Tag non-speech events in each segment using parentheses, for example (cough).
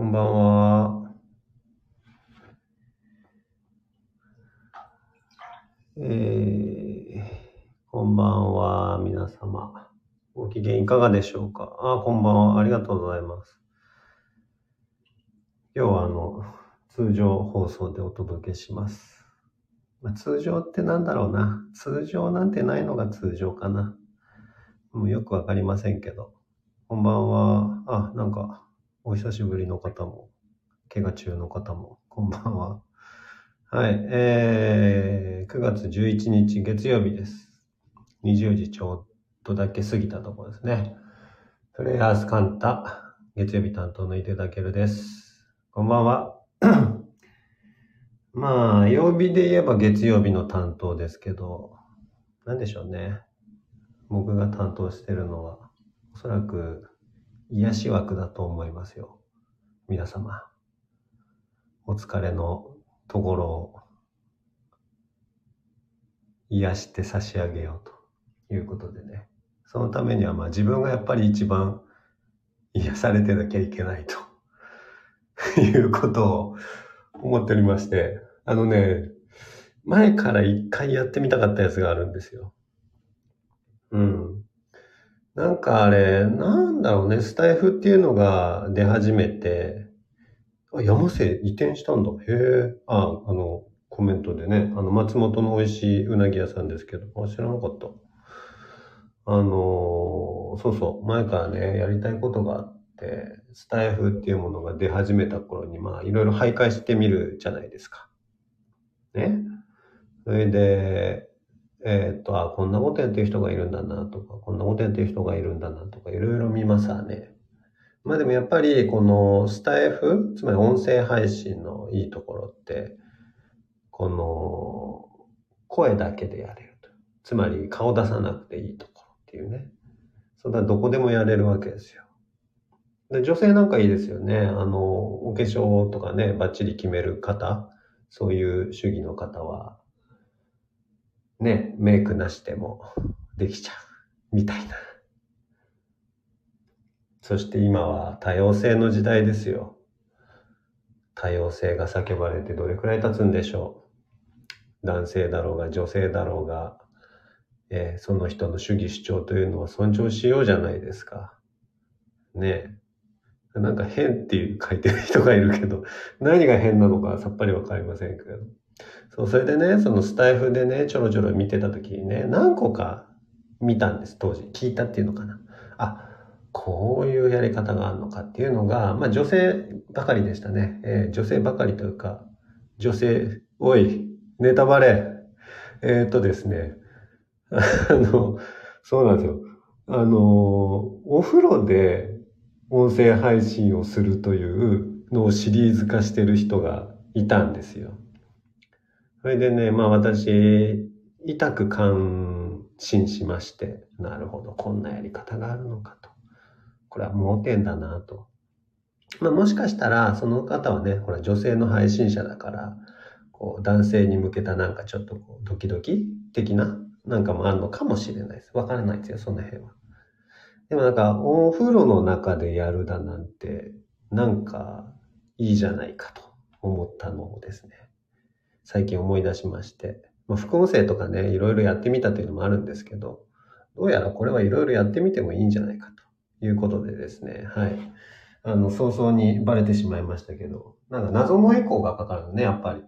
こんばんは。えー、こんばんは、皆様。ご機嫌いかがでしょうか？あ、こんばんは。ありがとうございます。今日はあの、通常放送でお届けします。まあ、通常ってなんだろうな。通常なんてないのが通常かな。もうよくわかりませんけど。こんばんは。あ、なんか、お久しぶりの方も、怪我中の方も、こんばんは。はい、えー、9月11日月曜日です。20時ちょっとだけ過ぎたところですね。プレイヤースカンタ、月曜日担当の井手健です。こんばんは。(clears throat) まあ、曜日で言えば月曜日の担当ですけど、なんでしょうね。僕が担当してるのは、おそらく癒し枠だと思いますよ。皆様。お疲れのところを癒して差し上げようということでね。そのためにはまあ自分がやっぱり一番癒されてなきゃいけないということを思っておりまして、あのね、前から一回やってみたかったやつがあるんですよ。うん。なんかあれ、なんだろうね、スタイフっていうのが出始めて、あ、山瀬移転したんだ。へえ。あ、あの、コメントでね、あの、松本の美味しいうなぎ屋さんですけど、あ、知らなかった。あのそうそう、前からね、やりたいことがあって、スタイフっていうものが出始めた頃に、まあ、いろいろ徘徊してみるじゃないですか。ね。それで、えーっと、あ、こんなことやってる人がいるんだなとか、こんなことやってる人がいるんだなとか、いろいろ見ますわね。まあでもやっぱり、このスタイフ、つまり音声配信のいいところって、この、声だけでやれると。つまり、顔出さなくていいところっていうね。それはどこでもやれるわけですよ。で女性なんかいいですよね。あの、お化粧とかね、バッチリ決める方、そういう主義の方は、ね、メイクなしでもできちゃう。みたいな。そして今は多様性の時代ですよ。多様性が叫ばれてどれくらい経つんでしょう。男性だろうが女性だろうが、えーその人の主義主張というのは尊重しようじゃないですか。ね。なんか変っていう書いてる人がいるけど、何が変なのかさっぱりわかりませんけど。そう、それでね、そのスタイフでね、ちょろちょろ見てた時にね、何個か見たんです、当時。聞いたっていうのかな。あ、こういうやり方があるのかっていうのが、まあ女性ばかりでしたね。えー女性ばかりというか、女性、おい、ネタバレ。えーっとですね、(laughs) あの、そうなんですよ。あの、お風呂で音声配信をするというのをシリーズ化してる人がいたんですよ。それでね、まあ私、痛く感心しまして、なるほど、こんなやり方があるのかと。これは盲点だなと。まあもしかしたら、その方はね、ほら女性の配信者だから、こう男性に向けたなんかちょっとこうドキドキ的ななんかもあるのかもしれないです。わからないですよ、その辺は。でもなんか、お風呂の中でやるだなんて、なんかいいじゃないかと思ったのをですね、最近思い出しまして、まあ、副音声とかね、いろいろやってみたというのもあるんですけど、どうやらこれはいろいろやってみてもいいんじゃないかということでですね、はい。あの、早々にバレてしまいましたけど、なんか謎のエコーがかかるのね、やっぱり。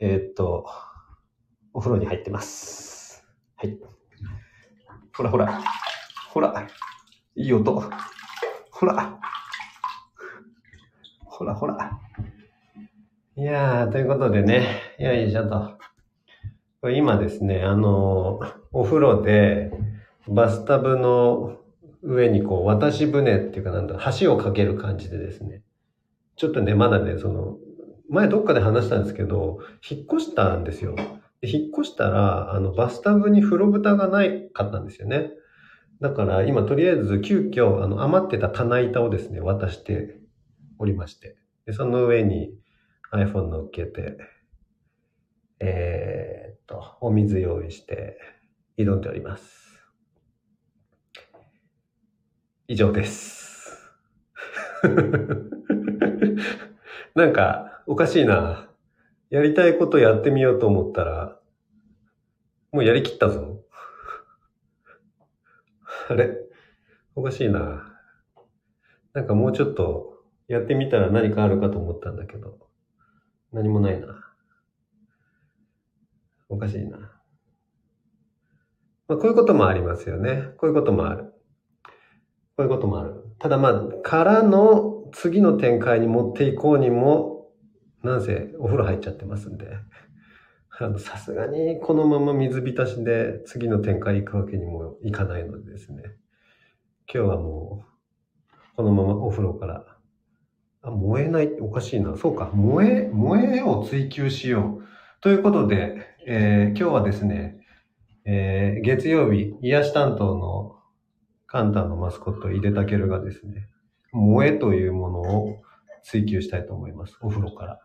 えーっと、お風呂に入ってます。はい。ほらほら。ほら。いい音。ほら。ほらほら。いやー、ということでね、よいしょと。今ですね、あの、お風呂で、バスタブの上にこう、渡し船っていうかなんだ、橋を架ける感じでですね、ちょっとね、まだね、その、前どっかで話したんですけど、引っ越したんですよ。で引っ越したら、あの、バスタブに風呂蓋がないかったんですよね。だから今とりあえず急遽、あの、余ってた棚板をですね、渡しておりまして。で、その上に iPhone 乗っけて、えーっと、お水用意して、挑んでおります。以上です。(laughs) なんか、おかしいな。やりたいことやってみようと思ったら、もうやりきったぞ。(laughs) あれ？おかしいな。なんかもうちょっとやってみたら何かあるかと思ったんだけど、何もないな。おかしいな。まあ、こういうこともありますよね。こういうこともある。こういうこともある。ただまあ、からの次の展開に持っていこうにも、なんせお風呂入っちゃってますんで、さすがにこのまま水浸しで次の展開行くわけにもいかないのでですね、今日はもう、このままお風呂から、あ、燃えないっておかしいな。そうか、燃え、燃えを追求しよう。ということで、えー今日はですね、えー月曜日、癒し担当のカンタのマスコット、井出たけるがですね、萌えというものを追求したいと思います。お風呂から。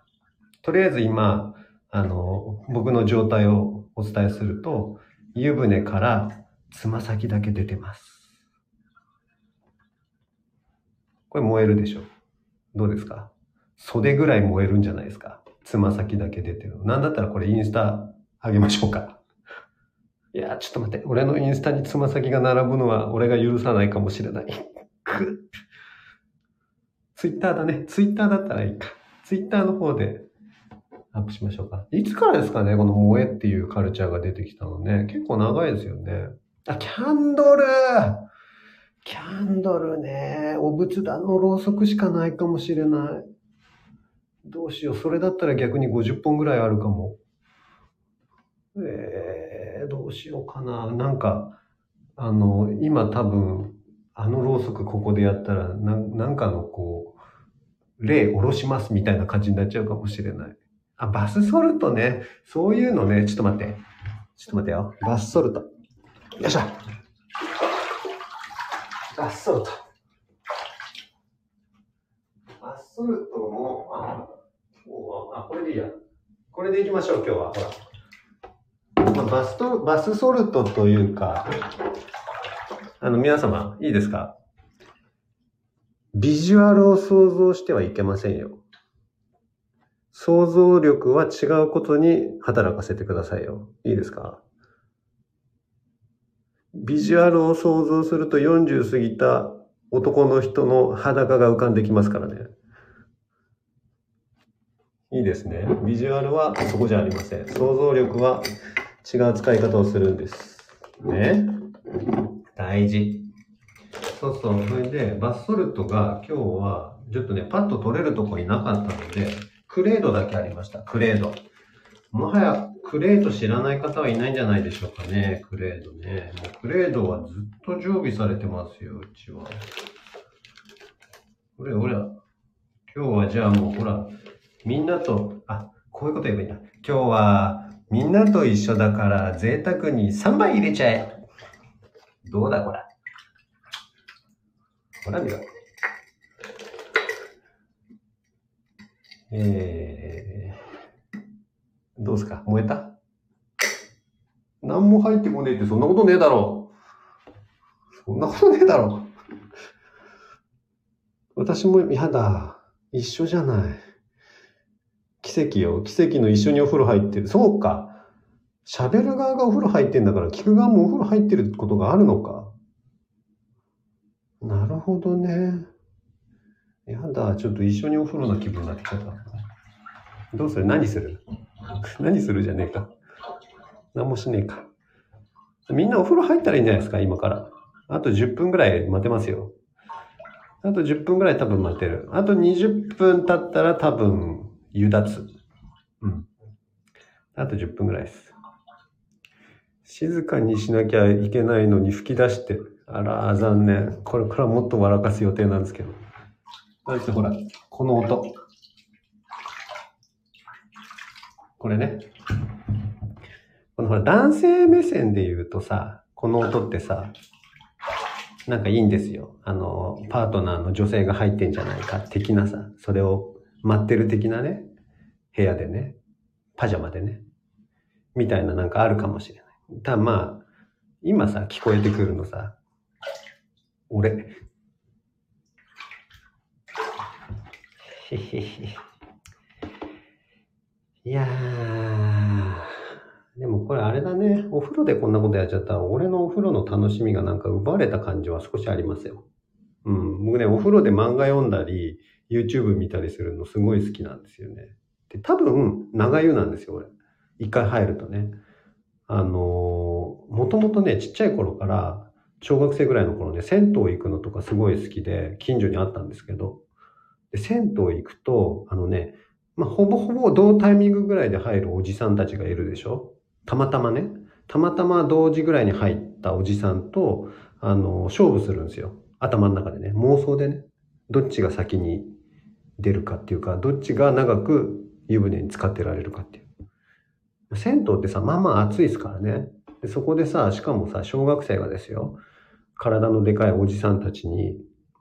とりあえず今、あの、僕の状態をお伝えすると、湯船からつま先だけ出てます。これ燃えるでしょどうですか？袖ぐらい燃えるんじゃないですか？つま先だけ出てる。なんだったらこれインスタあげましょうか。いやー、ちょっと待って。俺のインスタにつま先が並ぶのは俺が許さないかもしれない。くツイッターだね。ツイッターだったらいいか。ツイッターの方でアップしましょうか。いつからですかね？この萌えっていうカルチャーが出てきたのね。結構長いですよね。あ、キャンドルキャンドルね。お仏壇のろうそくしかないかもしれない。どうしよう。それだったら逆に50本ぐらいあるかも。えー、どうしようかな。なんか、あの、今多分、あのろうそくここでやったら、ななんかのこう、例下ろしますみたいな感じになっちゃうかもしれない。あ、バスソルトね。そういうのね。ちょっと待って。ちょっと待ってよ。バスソルト。よいしょ。バスソルト。バスソルトも、あ、あ、これでいいや。これでいきましょう、今日は。ほら。まあ、バスト、バスソルトというか、あの、皆様、いいですか？ビジュアルを想像してはいけませんよ。想像力は違うことに働かせてくださいよ。いいですか？ビジュアルを想像すると40過ぎた男の人の裸が浮かんできますからね。いいですね。ビジュアルはそこじゃありません。想像力は違う使い方をするんです。ね。大事。そうそう。それで、バスソルトが今日は、ちょっとね、パッと取れるとこになかったので、クレードだけありました。クレード。もはや、クレード知らない方はいないんじゃないでしょうかね。クレードね。もうクレードはずっと常備されてますよ、うちは。ほれほら。今日はじゃあもうほら、みんなと、あ、こういうこと言えばいいんだ。今日は、みんなと一緒だから、贅沢に3杯入れちゃえ。どうだ、こら。ほら、見ろ。えー、どうすか？燃えた？何も入ってこねえってそんなことねえだろう。そんなことねえだろう。私も嫌だ。一緒じゃない。奇跡よ。奇跡の一緒にお風呂入ってる。そうか。喋る側がお風呂入ってんだから、聞く側もお風呂入ってることがあるのか。なるほどね。やだ。ちょっと一緒にお風呂の気分になってきちゃった。どうする？何する？(laughs) 何するじゃねえか。何もしねえか。みんなお風呂入ったらいいんじゃないですか、今から。あと10分ぐらい待てますよ。あと10分ぐらい多分待てる。あと20分経ったら多分、湯立つ。うん。あと10分ぐらいです。静かにしなきゃいけないのに吹き出して。あら、残念。これからもっと笑かす予定なんですけど。なんせほら、この音。これね。このほら、男性目線で言うとさ、この音ってさ、なんかいいんですよ。あの、パートナーの女性が入ってんじゃないか、的なさ、それを待ってる的なね、部屋でね、パジャマでね、みたいななんかあるかもしれない。ただまあ、今さ、聞こえてくるのさ、俺。へへへ。いやー、でもこれあれだね。お風呂でこんなことやっちゃったら、俺のお風呂の楽しみがなんか奪われた感じは少しありますよ。うん。僕ね、お風呂で漫画読んだり、YouTube 見たりするのすごい好きなんですよね。で、多分、長湯なんですよ、俺。一回入るとね。あのー、もともとね、ちっちゃい頃から、小学生ぐらいの頃ね、銭湯行くのとかすごい好きで、近所にあったんですけど、で銭湯行くと、あのね、まあ、ほぼほぼ同タイミングぐらいで入るおじさんたちがいるでしょ？たまたまね。たまたま同時ぐらいに入ったおじさんと、あの、勝負するんですよ。頭の中でね。妄想でね。どっちが先に出るかっていうか、どっちが長く湯船に使ってられるかっていう。銭湯ってさ、まあまあ暑いですからね。でそこでさ、しかもさ、小学生がですよ、体のでかいおじさんたちに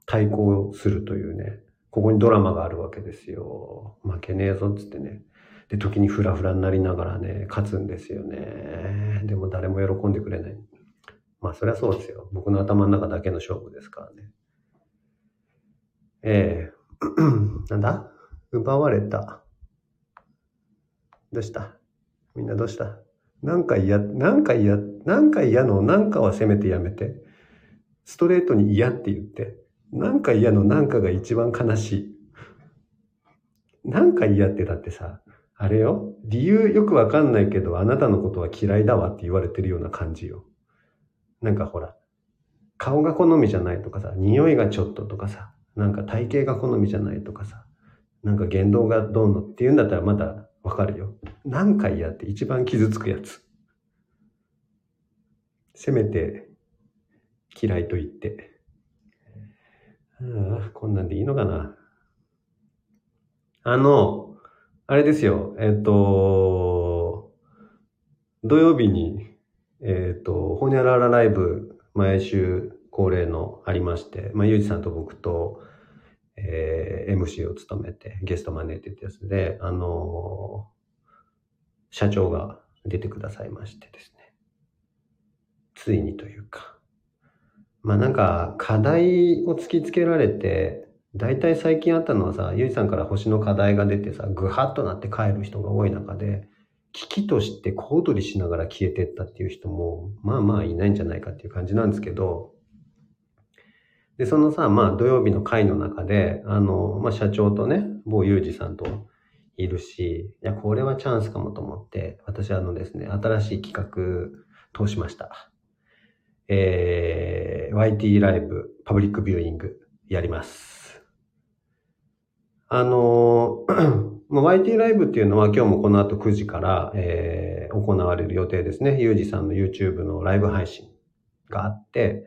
対抗するというね、ここにドラマがあるわけですよ。負けねえぞっつってね。で、時にフラフラになりながらね、勝つんですよね。でも誰も喜んでくれない。まあそりゃそうですよ。僕の頭の中だけの勝負ですからね。ええ (clears throat) なんだ？奪われた。どうした？みんなどうした？なんか嫌、なんか嫌、なんか嫌のなんかはせめてやめて。ストレートに嫌って言って。なんか嫌のなんかが一番悲しい。なんか嫌ってだってさ、あれよ。理由よくわかんないけど、あなたのことは嫌いだわって言われてるような感じよ。なんかほら、顔が好みじゃないとかさ、匂いがちょっととかさ、なんか体型が好みじゃないとかさ、なんか言動がどうのって言うんだったらまだわかるよ。なんか嫌って一番傷つくやつ。せめて嫌いと言って。ああ、こんなんでいいのかな？あの、あれですよ、えっと、土曜日に、えっと、ホニャララライブ、毎週恒例のありまして、まあ、ゆうじさんと僕と、えー MC を務めて、ゲスト招いてってやつで、あの社長が出てくださいましてですね。ついにというか。まあなんか、課題を突きつけられて、大体最近あったのはさ、ゆいさんから星の課題が出てさ、ぐはっとなって帰る人が多い中で、危機として小躍りしながら消えてったっていう人も、まあまあいないんじゃないかっていう感じなんですけど、で、そのさ、まあ土曜日の会の中で、あの、まあ社長とね、某ゆうじさんといるし、いや、これはチャンスかもと思って、私あのですね、新しい企画通しました。えー、YT ライブ、パブリックビューイングやります。あの、(clears throat) まあ YT ライブっていうのは今日もこの後9時から、えー行われる予定ですね。ゆうじさんの YouTube のライブ配信があって、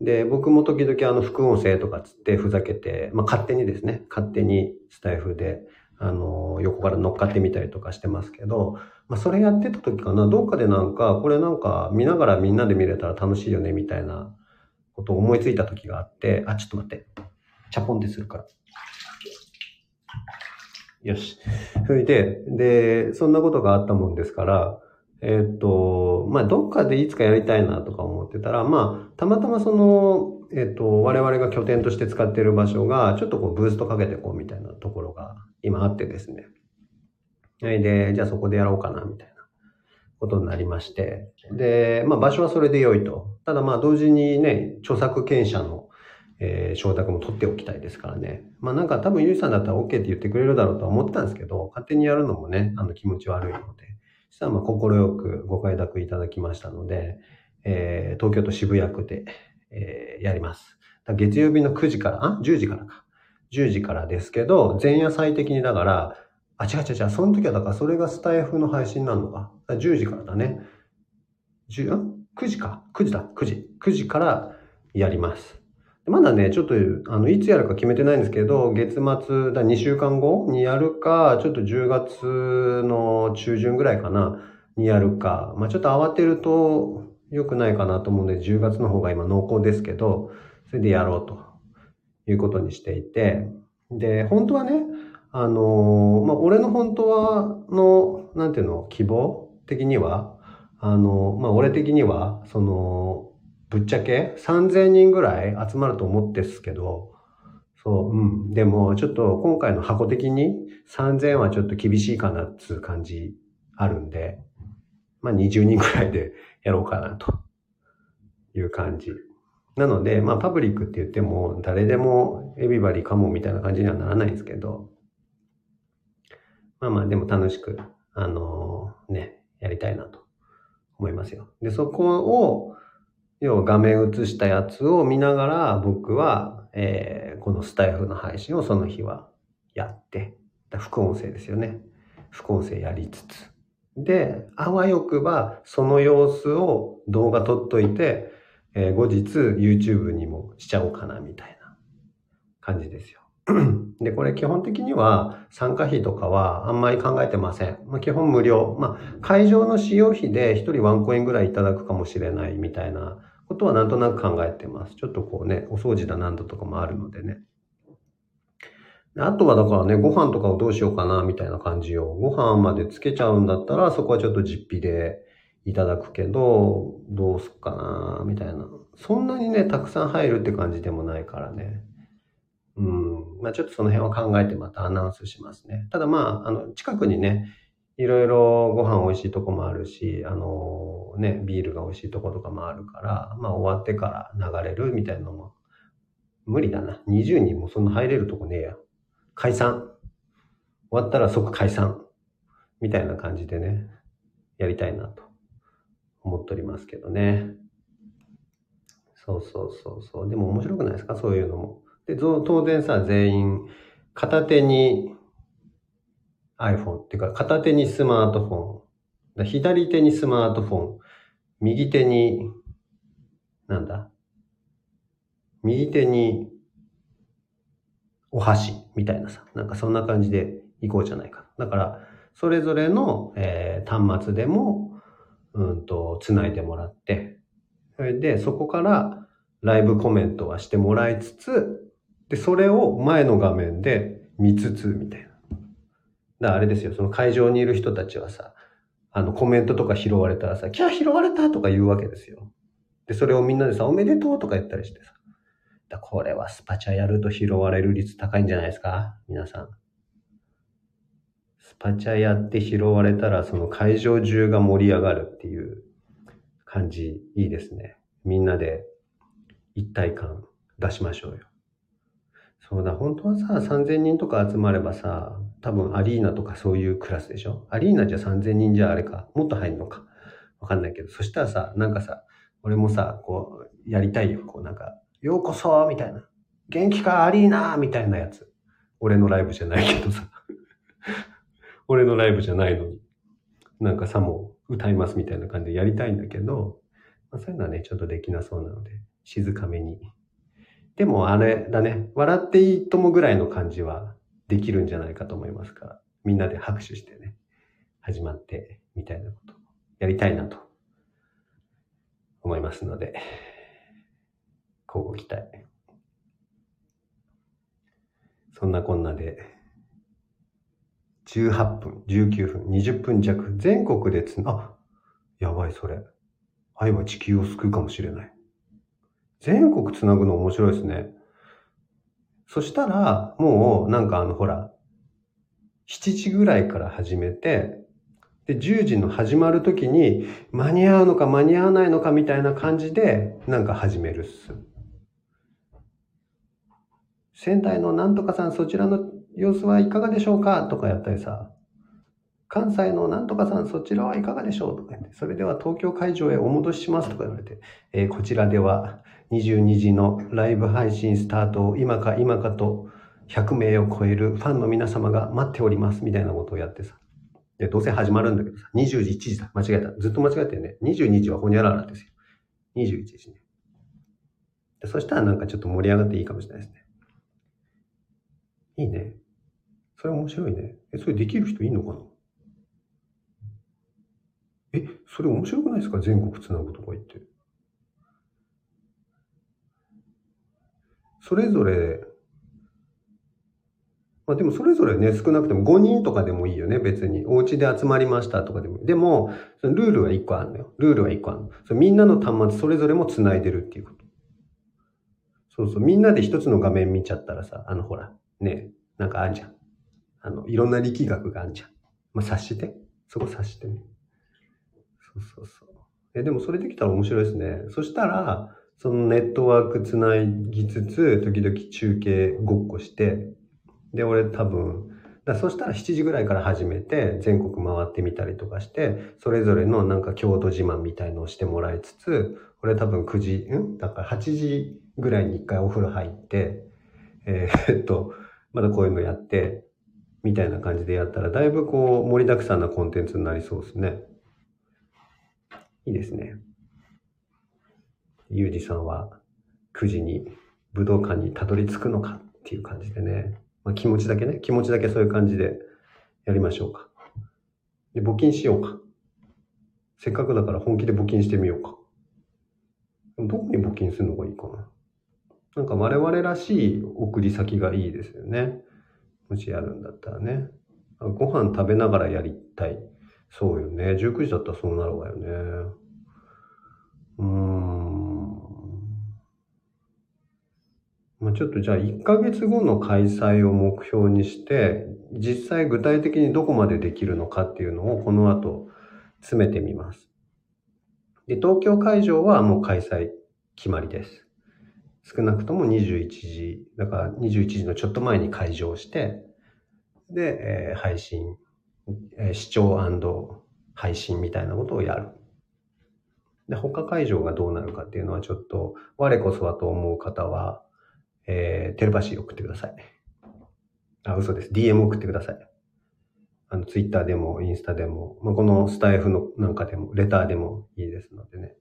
で、僕も時々あの副音声とかつってふざけて、まあ勝手にですね、勝手にスタイフで、あの、横から乗っかってみたりとかしてますけど、まあそれやってた時かな、どっかでなんか、これなんか見ながらみんなで見れたら楽しいよね、みたいなことを思いついた時があって、あ、ちょっと待って。チャポンってするから。よし。それで、で、そんなことがあったもんですから、えっと、まあ、どっかでいつかやりたいなとか思ってたら、まあ、たまたまその、えっと、我々が拠点として使っている場所が、ちょっとこう、ブーストかけてこうみたいなところが今あってですね。はいで、じゃあそこでやろうかな、みたいなことになりまして。で、まあ、場所はそれで良いと。ただまあ、同時にね、著作権者の、えー承諾も取っておきたいですからね。まあなんか多分ゆうさんだったら OK って言ってくれるだろうとは思ってたんですけど、勝手にやるのもね、あの気持ち悪いので。そしたらまあ快くご快諾いただきましたので、えー東京都渋谷区で、えーやります。月曜日の9時から、あ ?10 時からか。10時からですけど、前夜祭的にだから、あ、違う違う違う、その時はだからそれがスタイフの配信なのか。か10時からだね。10ん ?9 時か。9時だ。9時。9時からやります。まだね、ちょっと、あの、いつやるか決めてないんですけど、月末、だ2週間後にやるか、ちょっと10月の中旬ぐらいかな、にやるか。まあちょっと慌てると良くないかなと思うので、10月の方が今濃厚ですけど、それでやろうということにしていて、で、本当はね、あの、まあ俺の本当は、の、なんていうの、希望的には、あの、まあ俺的には、その、ぶっちゃけ3000人ぐらい集まると思ってっすけど、そう、うん。でも、ちょっと今回の箱的に3000はちょっと厳しいかなっつう感じあるんで、まあ20人くらいでやろうかなという感じ。なので、まあパブリックって言っても誰でもエビバリーかもみたいな感じにはならないんですけど、まあまあでも楽しく、あのー、ね、やりたいなと思いますよ。で、そこを、要は画面映したやつを見ながら僕は、えー、このスタイフの配信をその日はやって、副音声ですよね。副音声やりつつ。で、あわよくばその様子を動画撮っといて、えー、後日 YouTube にもしちゃおうかなみたいな感じですよ。(clears throat) で、これ基本的には参加費とかはあんまり考えてません。まあ、基本無料。まあ、会場の使用費で1人ワンコインぐらいいただくかもしれないみたいなことはなんとなく考えてます。ちょっとこうね、お掃除だなんだとかもあるのでね。あとはだからね、ご飯とかをどうしようかなみたいな感じを、ご飯までつけちゃうんだったらそこはちょっと実費でいただくけど、どうすっかなみたいな。そんなにね、たくさん入るって感じでもないからね。うん。まあちょっとその辺は考えてまたアナウンスしますね。ただまあ、あの、近くにね、いろいろご飯美味しいとこもあるし、あのね、ビールが美味しいとことかもあるから、まあ終わってから流れるみたいなのも、無理だな。20人もそんな入れるとこねえや。解散。終わったら即解散。みたいな感じでね、やりたいなと思っておりますけどね。そうそうそうそう。でも面白くないですか？そういうのも。で、当然さ、全員、片手に iPhone っていうか、片手にスマートフォン。左手にスマートフォン。右手に、なんだ？右手にお箸みたいなさ、なんかそんな感じでいこうじゃないか。だから、それぞれの、えー、端末でも、うんと、つないでもらって、それで、そこからライブコメントはしてもらいつつ、で、それを前の画面で見つつ、みたいな。だあれですよ、その会場にいる人たちはさ、あのコメントとか拾われたらさ、キャー拾われたとか言うわけですよ。で、それをみんなでさ、おめでとうとか言ったりしてさ。だこれはスパチャやると拾われる率高いんじゃないですか？皆さん。スパチャやって拾われたら、その会場中が盛り上がるっていう感じ、いいですね。みんなで一体感出しましょうよ。そうだ、本当はさ、3000人とか集まればさ、多分アリーナとかそういうクラスでしょ？アリーナじゃ3000人じゃあれか。もっと入るのか？わかんないけど。そしたらさ、なんかさ、俺もさ、こう、やりたいよ。こうなんか、ようこそみたいな。元気かアリーナみたいなやつ。俺のライブじゃないけどさ。(laughs) 俺のライブじゃないのに。なんかさも歌いますみたいな感じでやりたいんだけど、まあ、そういうのはね、ちょっとできなそうなので、静かめに。でもあれだね、笑っていいともぐらいの感じはできるんじゃないかと思いますから、みんなで拍手してね、始まってみたいなことやりたいなと思いますので、交互期待。そんなこんなで、18分、19分、20分弱、全国でつあ、やばいそれ。愛は地球を救うかもしれない。全国つなぐの面白いですね。そしたら、もう、なんかあの、ほら、7時ぐらいから始めて、で、10時の始まる時に、間に合うのか間に合わないのかみたいな感じで、なんか始めるっす。仙台のなんとかさん、そちらの様子はいかがでしょうか？とかやったりさ、関西のなんとかさん、そちらはいかがでしょう？とか言って、それでは東京会場へお戻ししますとか言われて、えー、こちらでは22時のライブ配信スタートを今か今かと100名を超えるファンの皆様が待っておりますみたいなことをやってさ。で、どうせ始まるんだけどさ、21時だ。間違えた。ずっと間違えてるね。22時はほにゃららですよ。21時ね。でそしたらなんかちょっと盛り上がっていいかもしれないですね。いいね。それ面白いね。え、それできる人いいのかな？え、それ面白くないですか？全国つなぐとか言って。それぞれ、まあでもそれぞれね、少なくても5人とかでもいいよね、別に。お家で集まりましたとかでも。でも、そのルールは1個あるのよ。ルールは1個あるの。そみんなの端末それぞれも繋いでるっていうこと。そうそう、みんなで一つの画面見ちゃったらさ、あのほら、ね、なんかあんじゃん。あの、いろんな力学があんじゃん。まあ、察して。そこ察してね。そうそうそう。え、でもそれできたら面白いですね。そしたら、そのネットワークつなぎつつ、時々中継ごっこして、で、俺多分、だそしたら7時ぐらいから始めて、全国回ってみたりとかして、それぞれのなんか郷土自慢みたいのをしてもらいつつ、俺多分9時、ん？だから8時ぐらいに一回お風呂入って、えー、っと、まだこういうのやって、みたいな感じでやったら、だいぶこう盛りだくさんなコンテンツになりそうですね。いいですね。ゆうじさんは9時に武道館にたどり着くのかっていう感じでね。まあ、気持ちだけね、気持ちだけそういう感じでやりましょうか。で、募金しようか。せっかくだから本気で募金してみようか。どこに募金するのがいいかな。なんか我々らしい送り先がいいですよね。もしやるんだったらね。ご飯食べながらやりたい。そうよね。19時だったらそうなるわよね。うーん。まあ、ちょっとじゃあ1ヶ月後の開催を目標にして、実際具体的にどこまでできるのかっていうのをこの後詰めてみます。で、東京会場はもう開催決まりです。少なくとも21時、だから21時のちょっと前に会場して、で、えー、配信、えー、視聴配信みたいなことをやる。で、他会場がどうなるかっていうのはちょっと、我こそはと思う方は、えー、テレパシー送ってください。あ、嘘です。DM 送ってください。あの、ツイッターでも、インスタでも、まあ、このスタイフのなんかでも、レターでもいいですのでね。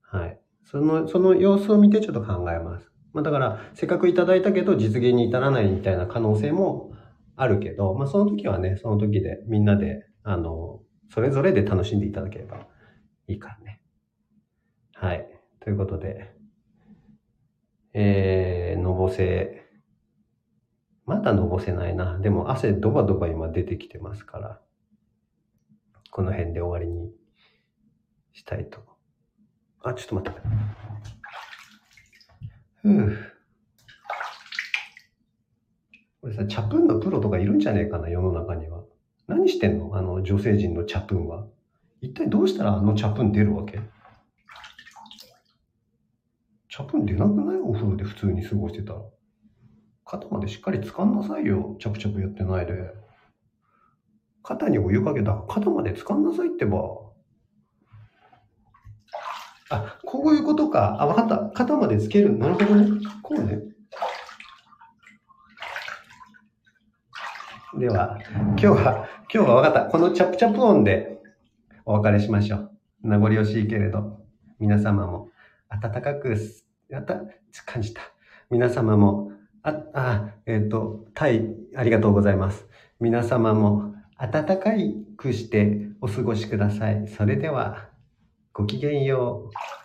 はい。その、その様子を見てちょっと考えます。まあ、だから、せっかくいただいたけど、実現に至らないみたいな可能性もあるけど、まあ、その時はね、その時で、みんなで、あの、それぞれで楽しんでいただければいいからね。はい。ということで、えー、のぼせ、まだのぼせないな。でも汗ドバドバ今出てきてますから、この辺で終わりにしたいと。あ、ちょっと待って。ふぅ。これさ、チャプンのプロとかいるんじゃねえかな、世の中には。何してんの？あの女性陣のチャプンは。一体どうしたらあのチャプン出るわけ？チャプン出なくない？お風呂で普通に過ごしてたら。肩までしっかり掴んなさいよ。チャプチャプやってないで。肩にお湯かけた肩まで掴んなさいってば。あ、こういうことか。あ、わかった。肩までつける。なるほどね。こうね。では、今日は、今日はわかった。このチャプチャプ音でお別れしましょう。名残惜しいけれど、皆様も暖かく、やった、感じた。皆様も、あ、あ、えっ、ー、と、タイ、ありがとうございます。皆様も暖かくしてお過ごしください。それでは、ごきげんよう。